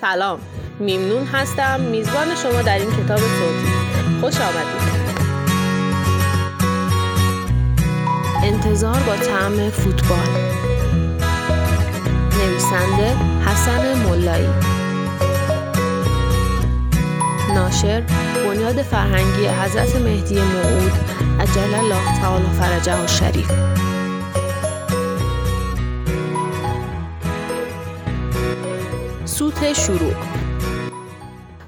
سلام. میمنون هستم. میزبان شما در این کتاب صوتی خوش آمدید. انتظار با طعم فوتبال. نویسنده حسن ملایی ناشر بنیاد فرهنگی حضرت مهدی موعود عجل الله تعالی فرجه و شریف سوت شروع.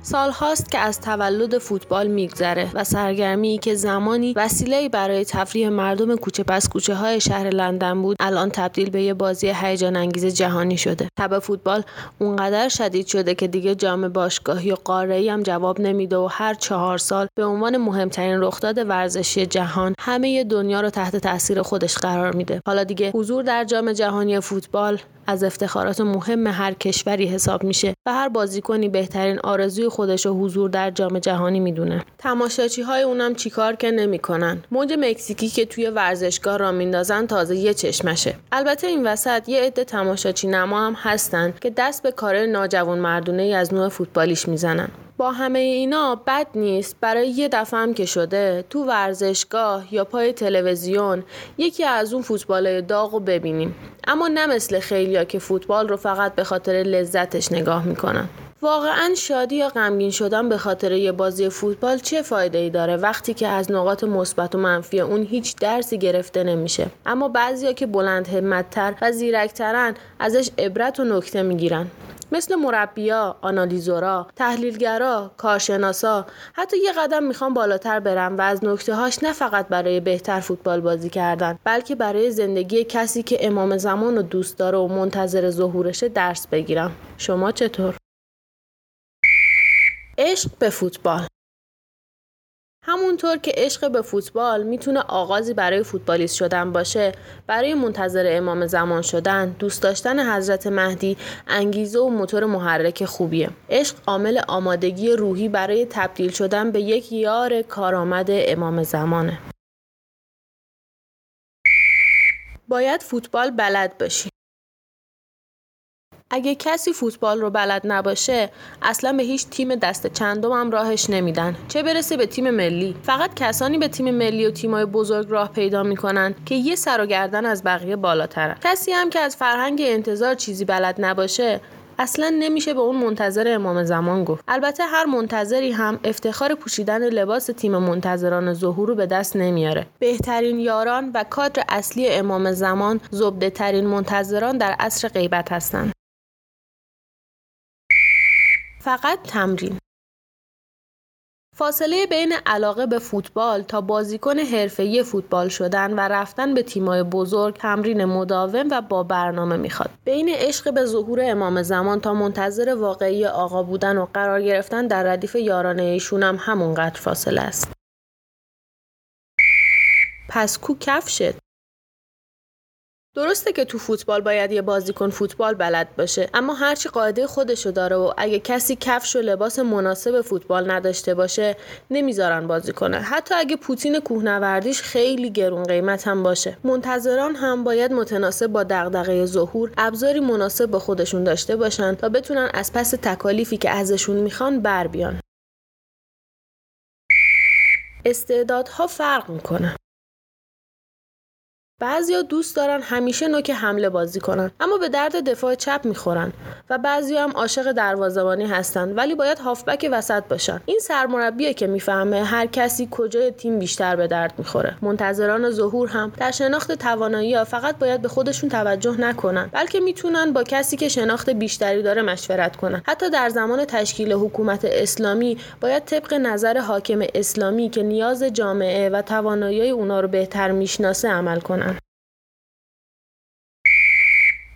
سال هاست که از تولد فوتبال میگذره و سرگرمی که زمانی وسیله برای تفریح مردم کوچه پس کوچه های شهر لندن بود الان تبدیل به یه بازی هیجان انگیز جهانی شده. تب فوتبال اونقدر شدید شده که دیگه جام باشگاهی و قاره هم جواب نمیده و هر چهار سال به عنوان مهمترین رخداد ورزشی جهان همه دنیا رو تحت تاثیر خودش قرار میده. حالا دیگه حضور در جام جهانی فوتبال از افتخارات مهم هر کشوری حساب میشه و هر بازیکنی بهترین آرزوی خودش و حضور در جام جهانی می‌دونه. تماشاچی های اونم چیکار که نمی‌کنن؟ موج مکزیکی که توی ورزشگاه را میندازن تازه یه چشمشه. البته این وسط یه عده تماشاچی نما هم هستن که دست به کار ناجوان مردونه از نوع فوتبالیش می‌زنن. با همه اینا بد نیست. برای یه دفعه هم که شده تو ورزشگاه یا پای تلویزیون یکی از اون فوتبال داغ رو ببینیم. اما نه مثل خیلیا که فوتبال رو فقط به خاطر لذتش نگاه می‌کنن. واقعا شادی یا غمگین شدن به خاطر یه بازی فوتبال چه فایده ای داره وقتی که از نقاط مثبت و منفی اون هیچ درسی گرفته نمیشه؟ اما بعضیا که بلند همتتر و زیرکترن ازش عبرت و نکته می‌گیرن. مثل مربیا، آنالیزورا، تحلیلگرا، کارشناسا حتی یه قدم می‌خوام بالاتر برم و از نکته هاش نه فقط برای بهتر فوتبال بازی کردن بلکه برای زندگی کسی که امام زمان رو دوست داره و منتظر ظهورشه درس بگیرم. شما چطور؟ عشق به فوتبال همونطور که عشق به فوتبال می‌تونه آغازی برای فوتبالیست شدن باشه برای منتظر امام زمان شدن دوست داشتن حضرت مهدی انگیزه و موتور محرک خوبیه. عشق عامل آمادگی روحی برای تبدیل شدن به یک یار کارآمد امام زمانه. باید فوتبال بلد باشی. اگه کسی فوتبال رو بلد نباشه اصلا به هیچ تیم دست چندم هم راهش نمیدن. چه برسه به تیم ملی؟ فقط کسانی به تیم ملی و تیمای بزرگ راه پیدا می‌کنن که یه سر و گردن از بقیه بالاترن. کسی هم که از فرهنگ انتظار چیزی بلد نباشه اصلا نمیشه به اون منتظر امام زمان گفت. البته هر منتظری هم افتخار پوشیدن لباس تیم منتظران ظهور رو به دست نمیاره. بهترین یاران و کادر اصلی امام زمان زبده ترین منتظران در عصر غیبت هستند فقط تمرین فاصله بین علاقه به فوتبال تا بازیکن حرفه‌ای فوتبال شدن و رفتن به تیمای بزرگ تمرین مداوم و با برنامه می‌خواد. بین عشق به ظهور امام زمان تا منتظر واقعی آقا بودن و قرار گرفتن در ردیف یارانه ایشون هم همونقدر فاصله است. پس کو کفشت؟ درسته که تو فوتبال باید یه بازیکن فوتبال بلد باشه اما هرچی قاعده خودشو داره و اگه کسی کفش و لباس مناسب فوتبال نداشته باشه نمی‌ذارن بازی کنه. حتی اگه پوتین کوهنوردیش خیلی گرون قیمت هم باشه. منتظران هم باید متناسب با دغدغه ظهور ابزاری مناسب با خودشون داشته باشن تا بتونن از پس تکالیفی که ازشون می‌خوان بر بیان. استعدادها فرق می‌کنه. بعضیا دوست دارن همیشه نوک حمله بازی کنن اما به درد دفاع چپ می‌خورن و بعضیا هم عاشق دروازه‌بانی هستن ولی باید هافبک وسط باشن. این سرمربیه که می‌فهمه هر کسی کجای تیم بیشتر به درد می‌خوره. منتظران ظهور هم در شناخت توانایی ها فقط باید به خودشون توجه نکنن بلکه می‌تونن با کسی که شناخت بیشتری داره مشورت کنن. حتی در زمان تشکیل حکومت اسلامی باید طبق نظر حاکم اسلامی که نیاز جامعه و توانایی اونا رو بهتر می‌شناسه عمل کنن.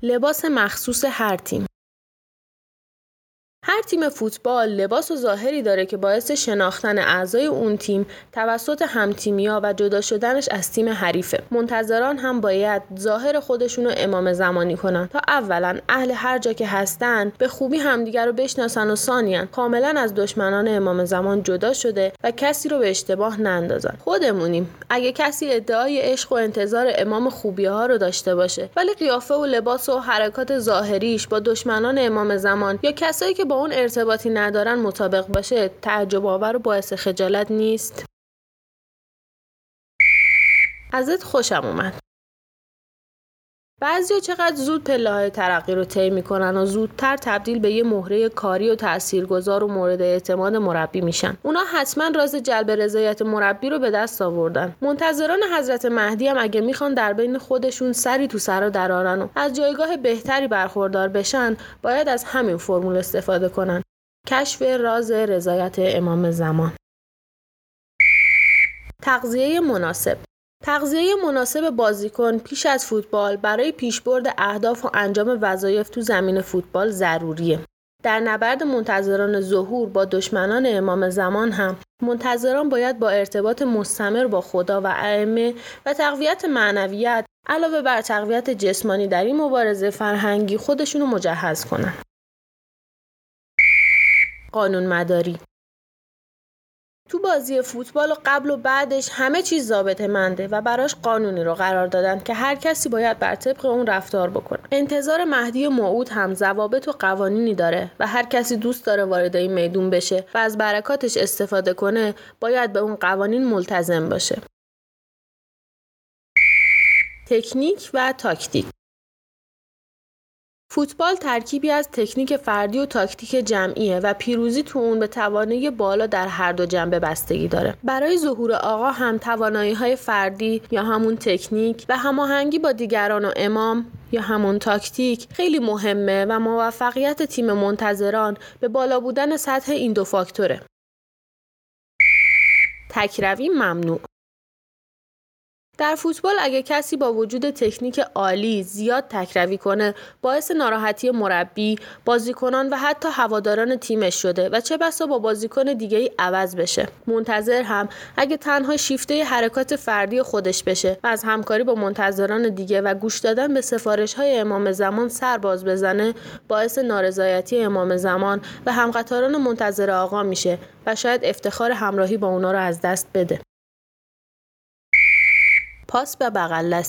لباس مخصوص هر تیم. هر تیم فوتبال لباس و ظاهری داره که باعث شناختن اعضای اون تیم توسط همتیمیا و جدا شدنش از تیم حریفه. منتظران هم باید ظاهر خودشون رو امام زمانی کنن تا اولا اهل هر جا که هستن به خوبی همدیگر رو بشناسن و ثانیا کاملا از دشمنان امام زمان جدا شده و کسی رو به اشتباه نندازن. خودمونیم. اگه کسی ادعای عشق و انتظار امام خوبی ها رو داشته باشه ولی قیافه و لباس و حرکات ظاهریش با دشمنان امام زمان یا کسایی که با اون ارتباطی ندارن مطابق باشه تعجب آور و باعث خجالت نیست. ازت خوشم اومد. بعضی چقدر زود پله های ترقی رو طی می‌کنن و زودتر تبدیل به یه مهره کاری و تاثیرگذار و مورد اعتماد مربی میشن. اونا حتما راز جلب رضایت مربی رو به دست آوردن. منتظران حضرت مهدی هم اگه می‌خوان در بین خودشون سری تو سر درارن و از جایگاه بهتری برخوردار بشن باید از همین فرمول استفاده کنن. کشف راز رضایت امام زمان. تغذیه مناسب. تغذیه مناسب بازیکن پیش از فوتبال برای پیشبرد اهداف و انجام وظایف تو زمین فوتبال ضروریه. در نبرد منتظران ظهور با دشمنان امام زمان هم منتظران باید با ارتباط مستمر با خدا و ائمه و تقویت معنویت علاوه بر تقویت جسمانی در این مبارزه فرهنگی خودشونو مجهز کنند. قانون مداری تو بازی فوتبال و قبل و بعدش همه چیز ضابطه منده و براش قانونی رو قرار دادن که هر کسی باید بر طبق اون رفتار بکنه. انتظار مهدی موعود هم ضوابط و قوانینی داره و هر کسی دوست داره وارد این میدون بشه و از برکاتش استفاده کنه باید به اون قوانین ملتزم باشه. تکنیک و تاکتیک فوتبال ترکیبی از تکنیک فردی و تاکتیک جمعیه و پیروزی تو اون به توانایی بالا در هر دو جنبه بستگی داره. برای ظهور آقا هم توانایی های فردی یا همون تکنیک و هماهنگی با دیگران و امام یا همون تاکتیک خیلی مهمه و موفقیت تیم منتظران به بالا بودن سطح این دو فاکتوره. تکروی ممنوع در فوتبال اگه کسی با وجود تکنیک عالی زیاد تکروی کنه باعث ناراحتی مربی، بازیکنان و حتی هواداران تیمش شده و چه بسا با بازیکن دیگه ای عوض بشه. منتظر هم اگه تنها شیفته حرکات فردی خودش بشه و از همکاری با منتظران دیگه و گوش دادن به سفارش های امام زمان سر باز بزنه باعث نارضایتی امام زمان و همقطاران منتظر آقا میشه و شاید افتخار همراهی با اونا رو از دست بده. پاس به بغل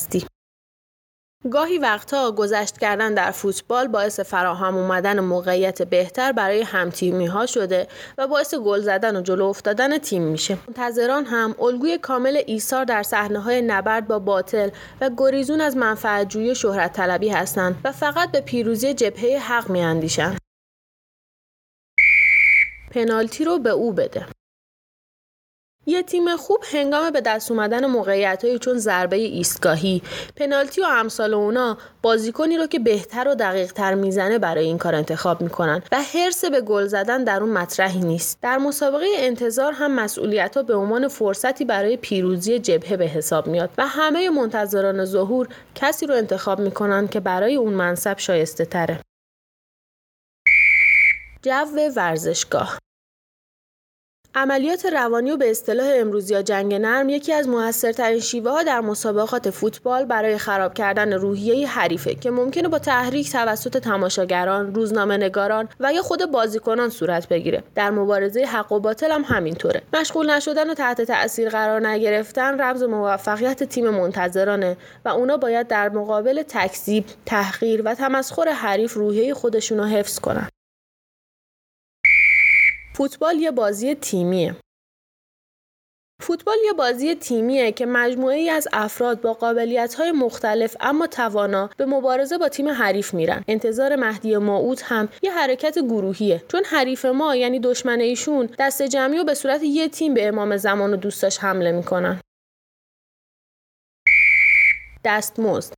گاهی وقتها گذشت کردن در فوتبال باعث فراهم اومدن موقعیت بهتر برای همتیمی ها شده و باعث گل زدن و جلو افتادن تیم میشه. منتظران هم الگوی کامل ایثار در صحنه های نبرد با باطل و گریزون از منفعت جویی شهرت طلبی هستند و فقط به پیروزی جبهه حق میاندیشند. پنالتی رو به او بده. یه تیم خوب هنگام به دست اومدن موقعیت چون ضربه ایستگاهی پنالتی و امثال اونا بازیکنی رو که بهتر و دقیق تر می‌زنه برای این کار انتخاب می‌کنن و حرس به گل زدن در اون مطرحی نیست. در مسابقه انتظار هم مسئولیت ها به عنوان فرصتی برای پیروزی جبهه به حساب میاد و همه منتظران ظهور کسی رو انتخاب می‌کنن که برای اون منصب شایسته تره جو ورزشگاه عملیات روانی و به اصطلاح امروزی یا جنگ نرم یکی از موثرترین شیوه ها در مسابقات فوتبال برای خراب کردن روحیه حریفه که ممکنه با تحریک توسط تماشاگران، روزنامه نگاران و یا خود بازیکنان صورت بگیره. در مبارزه حق و باطل هم همینطوره. مشغول نشدن و تحت تاثیر قرار نگرفتن رمز موفقیت تیم منتظرانه و اونا باید در مقابل تکذیب، تحقیر و تمسخر حریف روحیه خودشون رو حفظ کنن. فوتبال یه بازی تیمیه. فوتبال یه بازی تیمیه که مجموعه ای از افراد با قابلیت های مختلف اما توانا به مبارزه با تیم حریف میرن. انتظار مهدی موعود هم یه حرکت گروهیه چون حریف ما یعنی دشمن ایشون دست جمعی و به صورت یه تیم به امام زمان و دوستاش حمله می‌کنن. دستمزد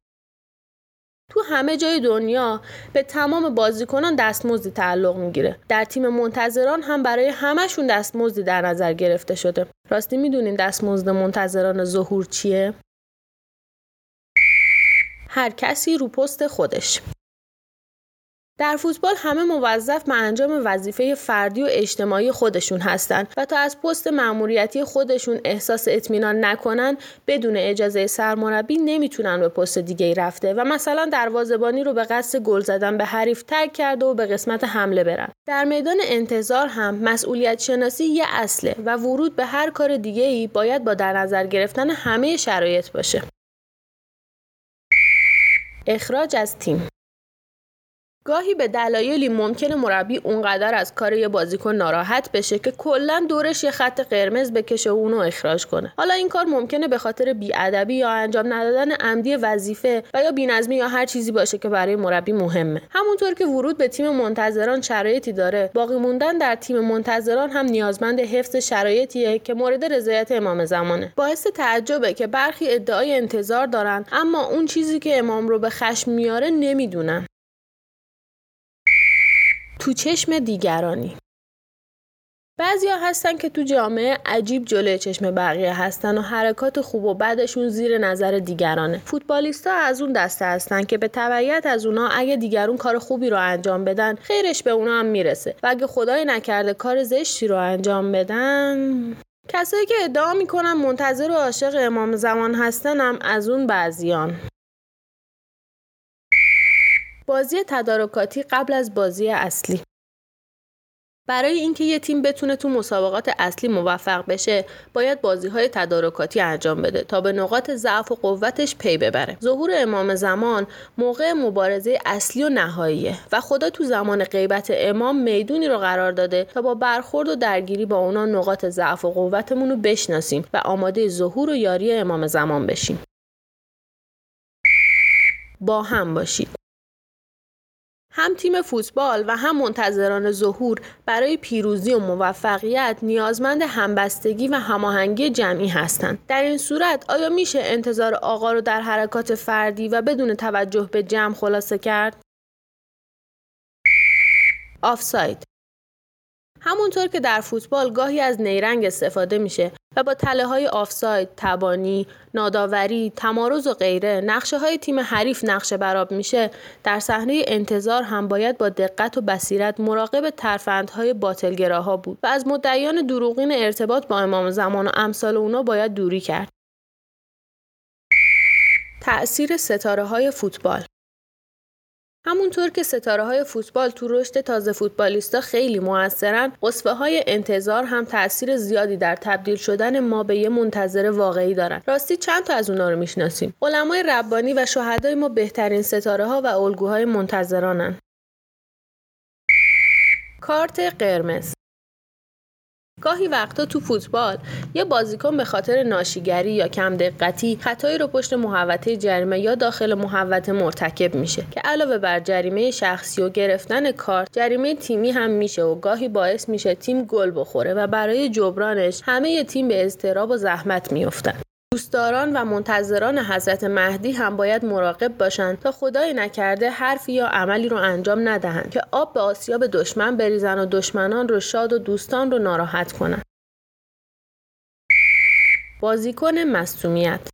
تو همه جای دنیا به تمام بازیکنان دستمزدی تعلق می‌گیره. در تیم منتظران هم برای همشون دستمزدی در نظر گرفته شده. راستی می‌دونین دستمزد منتظران ظهور چیه؟ هر کسی رو پست خودش. در فوتبال همه موظف به انجام وظیفه فردی و اجتماعی خودشون هستند و تا از پست مأموریتی خودشون احساس اطمینان نکنن بدون اجازه سرمربی نمی‌تونن به پست دیگه رفته و مثلا دروازه‌بانی رو به قصد گل زدن به حریف ترک کرده و به قسمت حمله برن. در میدان انتظار هم مسئولیت شناسی یه اصله و ورود به هر کار دیگه ای باید با در نظر گرفتن همه شرایط باشه. اخراج از تیم گاهی به دلایلی ممکنه مربی اونقدر از کار یه بازیکن ناراحت بشه که کلا دورش یه خط قرمز بکشه و اونو اخراج کنه. حالا این کار ممکنه به خاطر بیادبی یا انجام ندادن عمدی وظیفه و یا بینظمی یا هر چیزی باشه که برای مربی مهمه. همونطور که ورود به تیم منتظران شرایطی داره باقی موندن در تیم منتظران هم نیازمند حفظ شرایطیه که مورد رضایت امام زمانه. باعث تعجبه که برخی ادعای انتظار دارن اما اون چیزی که امام رو به خشم میاره نمی‌دونن. تو چشم دیگرانی. بعضیا هستن که تو جامعه عجیب جلوی چشم بقیه هستن و حرکات خوب و بدشون زیر نظر دیگرانه. فوتبالیستا از اون دسته هستن که به تبعیت از اونا اگه دیگرون کار خوبی رو انجام بدن خیرش به اونا هم می‌رسه. و اگه خدای نکرده کار زشتی رو انجام بدن کسایی که ادعا می‌کنن منتظر و عاشق امام زمان هستن هم از اون بعضیان. بازی تدارکاتی قبل از بازی اصلی. برای اینکه یه تیم بتونه تو مسابقات اصلی موفق بشه باید بازی های تدارکاتی انجام بده تا به نقاط ضعف و قوتش پی ببره. ظهور امام زمان موقع مبارزه اصلی و نهاییه و خدا تو زمان غیبت امام می‌دونی رو قرار داده تا با برخورد و درگیری با اونا نقاط ضعف و قوتمون رو بشناسیم و آماده ظهور و یاری امام زمان بشیم. با هم باشید. هم تیم فوتبال و هم منتظران ظهور برای پیروزی و موفقیت نیازمند همبستگی و هماهنگی جمعی هستند. در این صورت آیا میشه انتظار آقا رو در حرکات فردی و بدون توجه به جمع خلاصه کرد؟ آفساید همونطور که در فوتبال گاهی از نیرنگ استفاده میشه و با تله های آفساید، تبانی، ناداوری، تمارز و غیره نقشه های تیم حریف نقشه براب میشه در صحنه انتظار هم باید با دقت و بصیرت مراقب ترفندهای باطلگراها بود و از مدعیان دروغین ارتباط با امام زمان و امثال اونا باید دوری کرد. تأثیر ستاره های فوتبال همونطور که ستاره های فوتبال تو رشد تازه فوتبالیستا خیلی موثرن قصفه های انتظار هم تاثیر زیادی در تبدیل شدن ما به یه منتظر واقعی دارن. راستی چند تا از اونا رو می‌شناسیم؟ علمای ربانی و شهدای ما بهترین ستاره ها و الگوهای منتظرانن. کارت قرمز گاهی وقتا تو فوتبال یه بازیکن به خاطر ناشیگری یا کم دقتی خطایی رو پشت محوطه جریمه یا داخل محوطه مرتکب میشه که علاوه بر جریمه شخصی و گرفتن کارت جریمه تیمی هم میشه و گاهی باعث میشه تیم گل بخوره و برای جبرانش همه تیم به اضطراب و زحمت میافتن. دوستداران و منتظران حضرت مهدی هم باید مراقب باشند تا خدای نکرده حرفی یا عملی رو انجام ندهند که آب به آسیاب دشمن بریزن و دشمنان رو شاد و دوستان رو ناراحت کنند. بازیکن مصومیت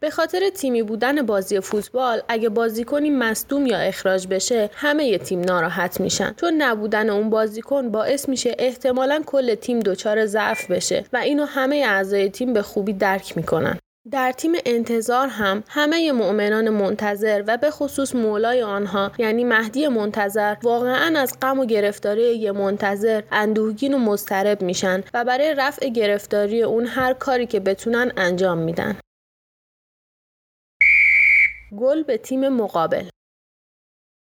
به خاطر تیمی بودن بازی فوتبال اگه بازیکنی مصدوم یا اخراج بشه همه ی تیم ناراحت میشن چون نبودن اون بازیکن باعث میشه احتمالا کل تیم دچار ضعف بشه و اینو همه اعضای تیم به خوبی درک می‌کنن در تیم انتظار هم همه مؤمنان منتظر و به خصوص مولای آنها یعنی مهدی منتظر واقعا از غم و گرفتاری یه منتظر اندوهگین و مضطرب میشن و برای رفع گرفتاری اون هر کاری که بتونن انجام میدن. گل به تیم مقابل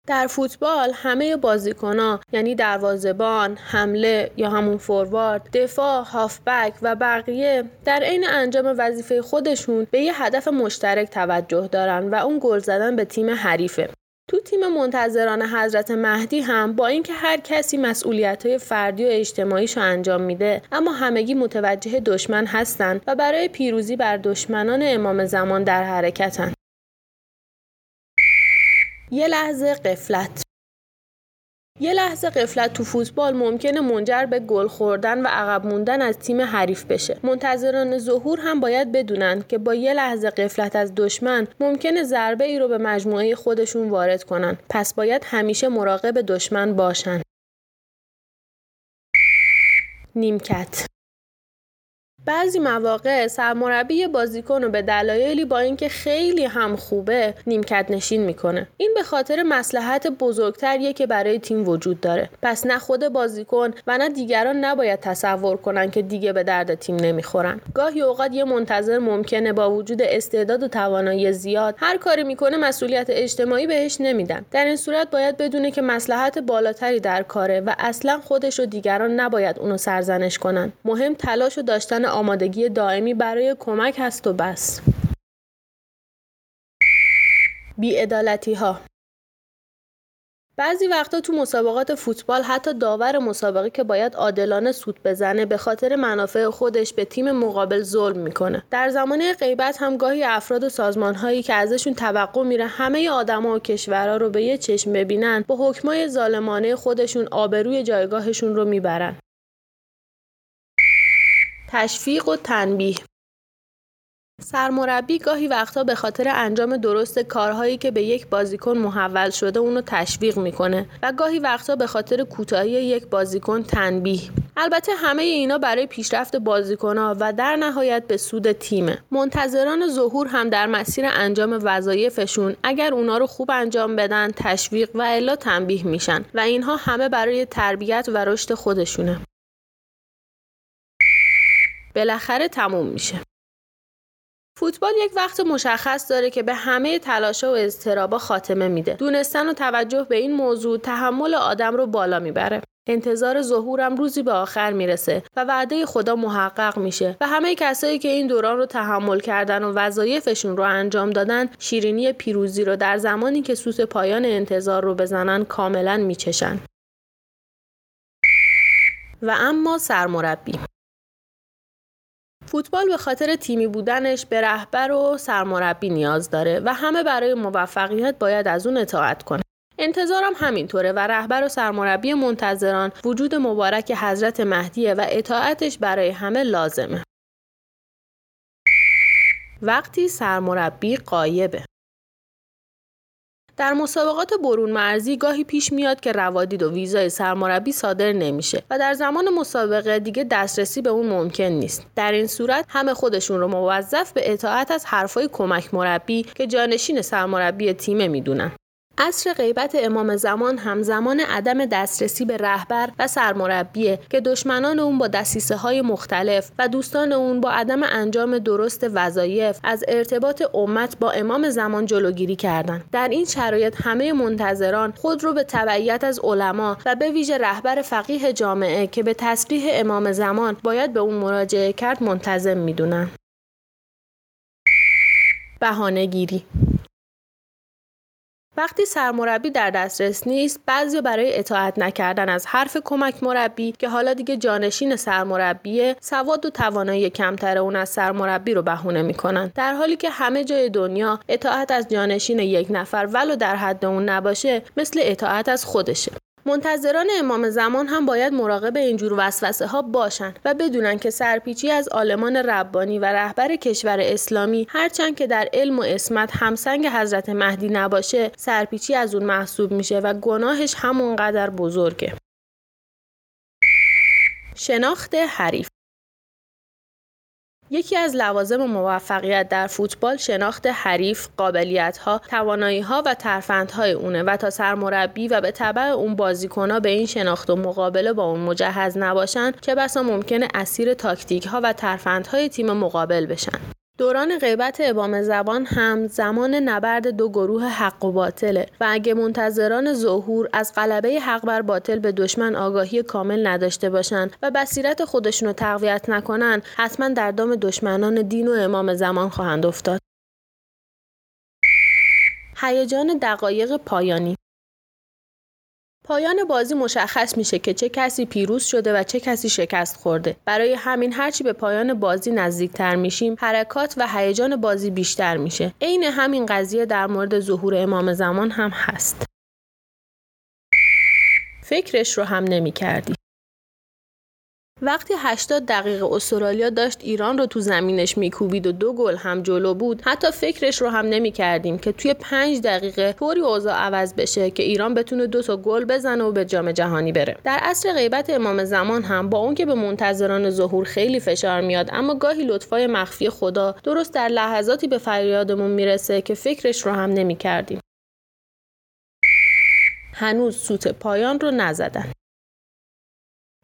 در فوتبال همه بازیکنها یعنی دروازبان، حمله یا همون فوروارد، دفاع، هافبک و بقیه در عین انجام وظیفه خودشون به یه هدف مشترک توجه دارن و اون گل زدن به تیم حریفه. تو تیم منتظران حضرت مهدی هم با اینکه هر کسی مسئولیت های فردی و اجتماعیش رو انجام میده اما همگی متوجه دشمن هستند و برای پیروزی بر دشمنان امام زمان در حرکتن. یه لحظه قفلت یه لحظه قفلت تو فوتبال ممکنه منجر به گل خوردن و عقب موندن از تیم حریف بشه. منتظران ظهور هم باید بدونن که با یه لحظه قفلت از دشمن ممکنه ضربه ای رو به مجموعه خودشون وارد کنن. پس باید همیشه مراقب دشمن باشن. نیمکت بعضی مواقع سرمربی بازیکن رو به دلایلی با اینکه خیلی هم خوبه نیمکت نشین می‌کنه. این به خاطر مسلحت بزرگتریه که برای تیم وجود داره. پس نه خود بازیکن و نه دیگران نباید تصور کنن که دیگه به درد تیم نمی‌خورن. گاهی اوقات یه منتظر ممکنه با وجود استعداد و توانایی زیاد هر کاری می‌کنه مسئولیت اجتماعی بهش نمیدن. در این صورت باید بدونه که مسلحت بالاتری در کاره و اصلا خودش و دیگران نباید اونو سرزنش کنن. مهم تلاش و داشتن آمادگی دائمی برای کمک هست و بس. بیعدالتی ها بعضی وقتا تو مسابقات فوتبال حتی داور مسابقه که باید عادلانه سود بزنه به خاطر منافع خودش به تیم مقابل ظلم می‌کنه. در زمانه غیبت هم گاهی افراد و سازمان هایی که ازشون توقع میره همه آدما و کشورها رو به یه چشم ببینن با حکمای ظالمانه خودشون آبروی جایگاهشون رو می‌برن. تشویق و تنبیه. سرمربی گاهی وقتا به خاطر انجام درست کارهایی که به یک بازیکن محول شده اونو تشویق می‌کنه و گاهی وقتا به خاطر کوتاهی یک بازیکن تنبیه. البته همه اینا برای پیشرفت بازیکنها و در نهایت به سود تیمه. منتظران ظهور هم در مسیر انجام وظایفشون اگر اونا رو خوب انجام بدن تشویق و الا تنبیه میشن و اینها همه برای تربیت و رشد خودشونه. بالاخره تموم میشه. فوتبال یک وقت مشخص داره که به همه تلاشا و اضطرابا خاتمه میده. دونستن و توجه به این موضوع تحمل آدم رو بالا می‌بره. انتظار ظهورم روزی به آخر می‌رسه و وعده خدا محقق میشه و همه کسایی که این دوران رو تحمل کردن و وظایفشون رو انجام دادن شیرینی پیروزی رو در زمانی که سوت پایان انتظار رو بزنن کاملا میچشن. و اما سرمربی فوتبال به خاطر تیمی بودنش به رهبر و سرمربی نیاز داره و همه برای موفقیت باید از اون اطاعت کنه. انتظارم همینطوره و رهبر و سرمربی منتظران وجود مبارک حضرت مهدیه و اطاعتش برای همه لازمه. وقتی سرمربی قایبه در مسابقات برون مرزی گاهی پیش میاد که روادید و ویزای سرمربی صادر نمیشه و در زمان مسابقه دیگه دسترسی به اون ممکن نیست. در این صورت همه خودشون رو موظف به اطاعت از حرفای کمک مربی که جانشین سرمربی تیمه می‌دونن. عصر غیبت امام زمان هم زمان عدم دسترسی به رهبر و سرمربیه که دشمنان اون با دستیسه های مختلف و دوستان اون با عدم انجام درست وظایف از ارتباط امت با امام زمان جلوگیری کردند. در این شرایط همه منتظران خود رو به تبعیت از علما و به ویژه رهبر فقیه جامعه که به تصریح امام زمان باید به اون مراجعه کرد منتظم می‌دونن. بهانه گیری وقتی سرمربی در دسترس نیست بعضی برای اطاعت نکردن از حرف کمک مربی که حالا دیگه جانشین سرمربیه سواد و توانایی کمتر اون از سرمربی رو بهونه می‌کنن. در حالی که همه جای دنیا اطاعت از جانشین یک نفر ولو در حد اون نباشه مثل اطاعت از خودشه. منتظران امام زمان هم باید مراقب اینجور وسوسه ها باشن و بدونن که سرپیچی از آلمان ربانی و رهبر کشور اسلامی هرچند که در علم و اسمت همسنگ حضرت مهدی نباشه سرپیچی از اون محسوب میشه و گناهش همونقدر بزرگه. شناخت حریف یکی از لوازم موفقیت در فوتبال شناخت حریف، قابلیت‌ها، توانایی‌ها و ترفندهای اونه و تا سرمربی و به طبع اون بازیکن‌ها به این شناخت و مقابله با اون مجهز نباشن چه بسا ممکنه اسیر تاکتیک‌ها و ترفندهای تیم مقابل بشن. دوران غیبت ابام زبان هم زمان نبرد دو گروه حق و باطله و اگه منتظران ظهور از غلبه حق بر باطل به دشمن آگاهی کامل نداشته باشند و بصیرت خودشونو تقویت نکنن حتما در دام دشمنان دین و امام زمان خواهند افتاد. هیجان دقایق پایانی پایان بازی مشخص میشه که چه کسی پیروز شده و چه کسی شکست خورده. برای همین هرچی به پایان بازی نزدیکتر میشیم، حرکات و هیجان بازی بیشتر میشه. عین همین قضیه در مورد ظهور امام زمان هم هست. فکرش رو هم نمی کردی. وقتی 80 دقیقه استرالیا داشت ایران رو تو زمینش میکوبید و دو گل هم جلو بود حتی فکرش رو هم نمی کردیم که توی 5 دقیقه طوری اوضاع عوض بشه که ایران بتونه دو تا گل بزنه و به جام جهانی بره در عصر غیبت امام زمان هم با اون که به منتظران ظهور خیلی فشار میاد اما گاهی لطفای مخفی خدا درست در لحظاتی به فریادمون می‌رسه که فکرش رو هم نمی کردیم. هنوز سوت پایان رو نزدن.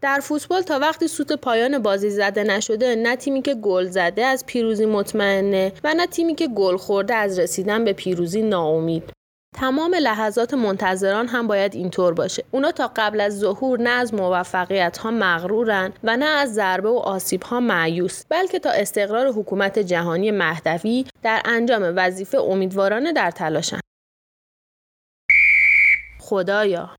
در فوتبال تا وقتی سوت پایان بازی زده نشده نه تیمی که گل زده از پیروزی مطمئنه و نه تیمی که گل خورده از رسیدن به پیروزی ناامید. تمام لحظات منتظران هم باید اینطور باشه. اونا تا قبل از ظهور نه از موفقیت ها مغرورن و نه از ضربه و آسیب ها معیوس بلکه تا استقرار حکومت جهانی مهدوی در انجام وظیفه امیدوارانه در تلاشن. خدایا.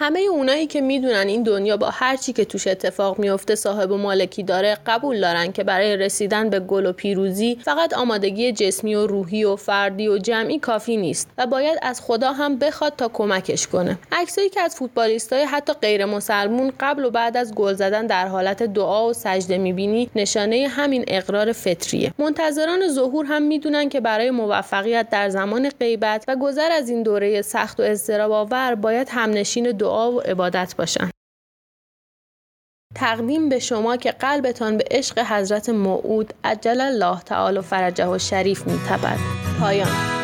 همه اونایی که می‌دونن این دنیا با هر چی که توش اتفاق میفته صاحب و مالکی داره قبول دارن که برای رسیدن به گل و پیروزی فقط آمادگی جسمی و روحی و فردی و جمعی کافی نیست و باید از خدا هم بخواد تا کمکش کنه. عکسایی که از فوتبالیستای حتی غیر مسلمون قبل و بعد از گل زدن در حالت دعا و سجده می‌بینی نشانه همین اقرار فطریه. منتظران ظهور هم می‌دونن که برای موفقیت در زمان غیبت و گذر از این دوره سخت و اضطراب آور باید همنشین دعا و عبادت باشن. تقدیم به شما که قلبتان به عشق حضرت موعود عجل الله تعالی فرجه و شریف میتبد. پایان